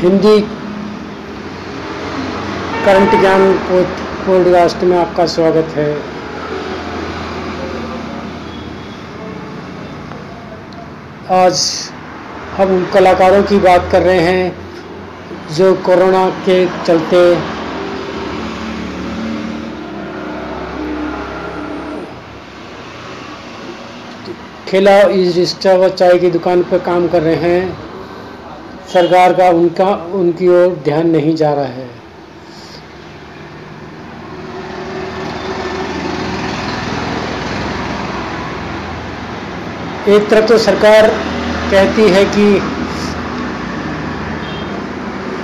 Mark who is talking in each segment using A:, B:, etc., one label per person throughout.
A: Hindi current ज्ञान podcast में आपका स्वागत है। आज हम उन कलाकारों की बात कर रहे हैं जो कोरोना के चलते खेला व चाय की दुकान पर काम कर रहे हैं। सरकार का उनका, उनकी ओर ध्यान नहीं जा रहा है। एक तरफ़ तो सरकार कहती है कि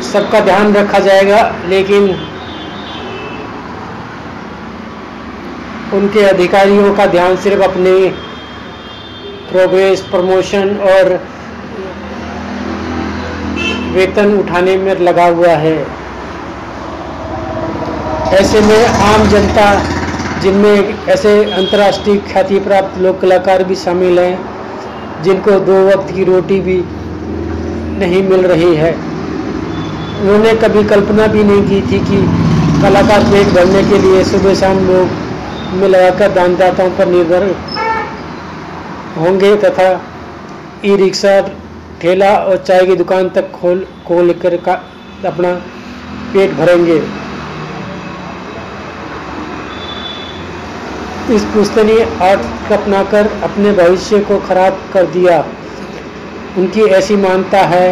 A: सबका ध्यान रखा जाएगा, लेकिन उनके अधिकारियों का ध्यान सिर्फ़ अपने प्रोग्रेस प्रमोशन और वेतन उठाने में लगा हुआ है। ऐसे में आम जनता, जिनमें ऐसे अंतर्राष्ट्रीय ख्याति प्राप्त लोक कलाकार भी शामिल हैं, जिनको दो वक्त की रोटी भी नहीं मिल रही है। उन्होंने कभी कल्पना भी नहीं की थी कि कलाकार पेट भरने के लिए सुबह शाम लोग में लगाकर दानदाताओं पर निर्भर होंगे तथा ई रिक्शा ठेला और चाय की दुकान तक खोल खोल कर का, अपना पेट भरेंगे। इस पुस्तनीय आर्ट अपनाकर अपने भविष्य को खराब कर दिया। उनकी ऐसी मानता है,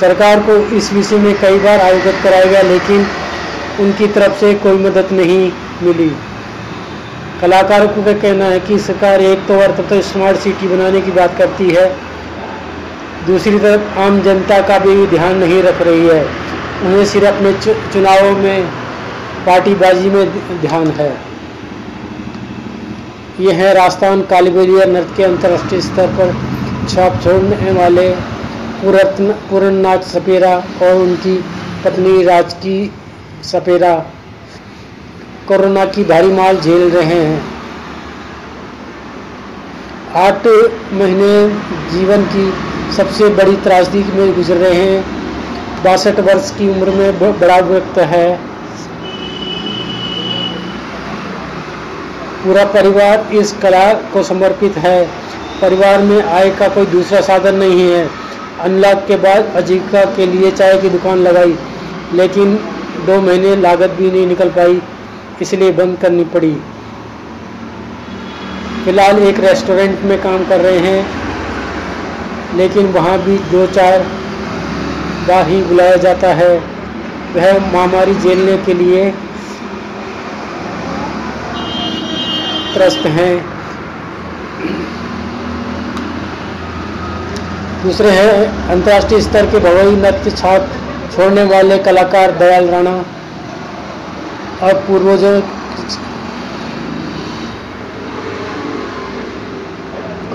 A: सरकार को इस विषय में कई बार अवगत कराया गया, लेकिन उनकी तरफ़ से कोई मदद नहीं मिली। कलाकारों का कहना है कि सरकार एक तो अर्थ तो स्मार्ट सिटी बनाने की बात करती है दूसरी तरफ़ आम जनता का भी ध्यान नहीं रख रही है। उन्हें सिर्फ़ अपने चुनावों में, पार्टीबाजी में ध्यान है। ये है राजस्थान कालीबेलिया नृत्य के अंतर्राष्ट्रीय स्तर पर छाप छोड़ने वाले पूरत्न पूर्णनाथ सपेरा और उनकी पत्नी राजकी सपेरा। कोरोना की भारी माल झेल रहे हैं। आठ महीने जीवन की सबसे बड़ी त्रासदी में गुजर रहे हैं। बासठ वर्ष की उम्र में बड़ा व्यक्त है। पूरा परिवार इस कला को समर्पित है। परिवार में आय का कोई दूसरा साधन नहीं है। अनलॉक के बाद अजीविका के लिए चाय की दुकान लगाई, लेकिन दो महीने लागत भी नहीं निकल पाई, इसलिए बंद करनी पड़ी। फ़िलहाल एक रेस्टोरेंट में काम कर रहे हैं। लेकिन वहाँ भी दो चार बार ही बुलाया जाता है। वह महामारी झेलने के लिए त्रस्त हैं। दूसरे हैं, अंतर्राष्ट्रीय स्तर के भवई नृत्य छाप छोड़ने वाले कलाकार दयाल राणा और पूर्वजों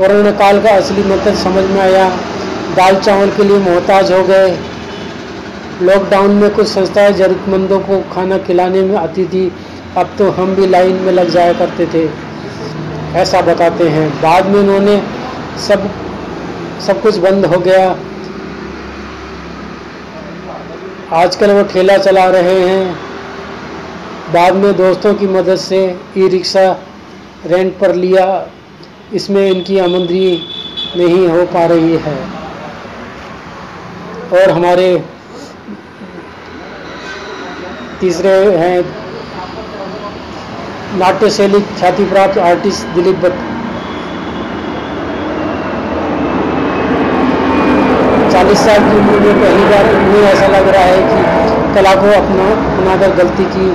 A: कोरोना काल का असली मतलब समझ में आया। दाल चावल के लिए मोहताज हो गए। लॉकडाउन में कुछ संस्थाएँ ज़रूरतमंदों को खाना खिलाने में आती थी। अब तो हम भी लाइन में लग जाया करते थे। ऐसा बताते हैं। बाद में उन्होंने सब सब कुछ बंद हो गया। आजकल वो ठेला चला रहे हैं। बाद में दोस्तों की मदद से ई रिक्शा रेंट पर लिया। इसमें इनकी आमदनी नहीं हो पा रही है। और हमारे तीसरे हैं नाट्य शैली ख्याति प्राप्त आर्टिस्ट दिलीप भट्ट। चालीस साल की उम्र में पहली बार उन्हें ऐसा लग रहा है कि कला को अपना, अपनाकर गलती की।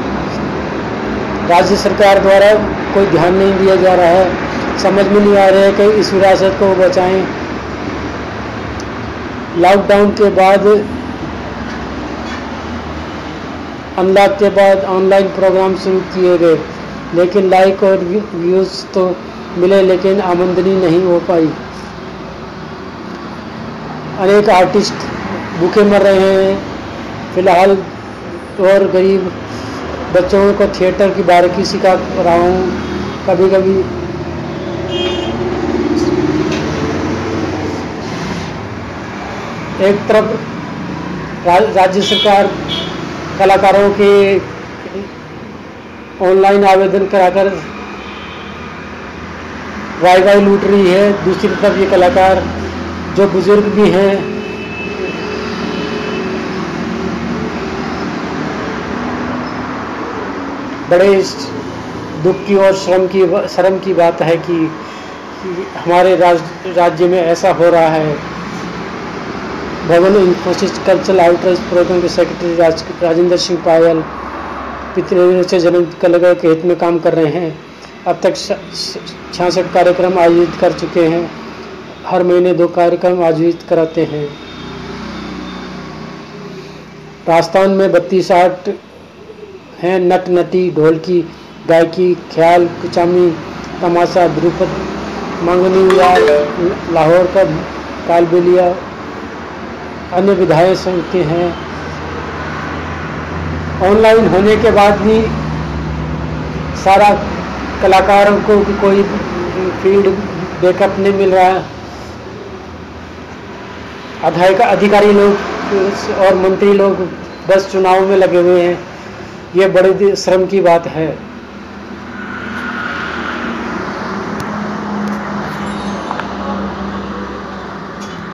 A: राज्य सरकार द्वारा कोई ध्यान नहीं दिया जा रहा है। समझ में नहीं आ रहा है कि इस विरासत को बचाएँ। लॉकडाउन के बाद अनलॉक के बाद ऑनलाइन प्रोग्राम शुरू किए गए, लेकिन लाइक और व्यूज़ तो मिले, लेकिन आमदनी नहीं हो पाई। अनेक आर्टिस्ट भूखे मर रहे हैं। फ़िलहाल और गरीब बच्चों को थिएटर की बारीकी सिखा रहा हूँ। कभी कभी एक तरफ़ राज्य सरकार कलाकारों के ऑनलाइन आवेदन कराकर वाई वाई लूट रही है। दूसरी तरफ़ ये कलाकार जो बुज़ुर्ग भी हैं बड़े दुख की और श्रम की शर्म की बात है कि, हमारे राज, राज्य में ऐसा हो रहा है। Bhavan Infosys cultural outreach program के सेक्रेटरी राज, राजेंद्र सिंह पायल पितृ से जन्म कलगा के हित में काम कर रहे हैं। अब तक छियासठ कार्यक्रम आयोजित कर चुके हैं। हर महीने दो कार्यक्रम आयोजित कराते हैं। राजस्थान में बत्तीस आर्ट हैं। नट नटी ढोलकी गायकी ख्याल कुचामी तमाशा ध्रुपद मंगनी लाहौर का कालबेलिया अन्य विधाएँ सुनते हैं। ऑनलाइन होने के बाद भी सारा कलाकारों को कोई फ़ील्ड बैकअप नहीं मिल रहा है। अधिकारी लोग और मंत्री लोग बस चुनाव में लगे हुए हैं। ये बड़े श्रम की बात है।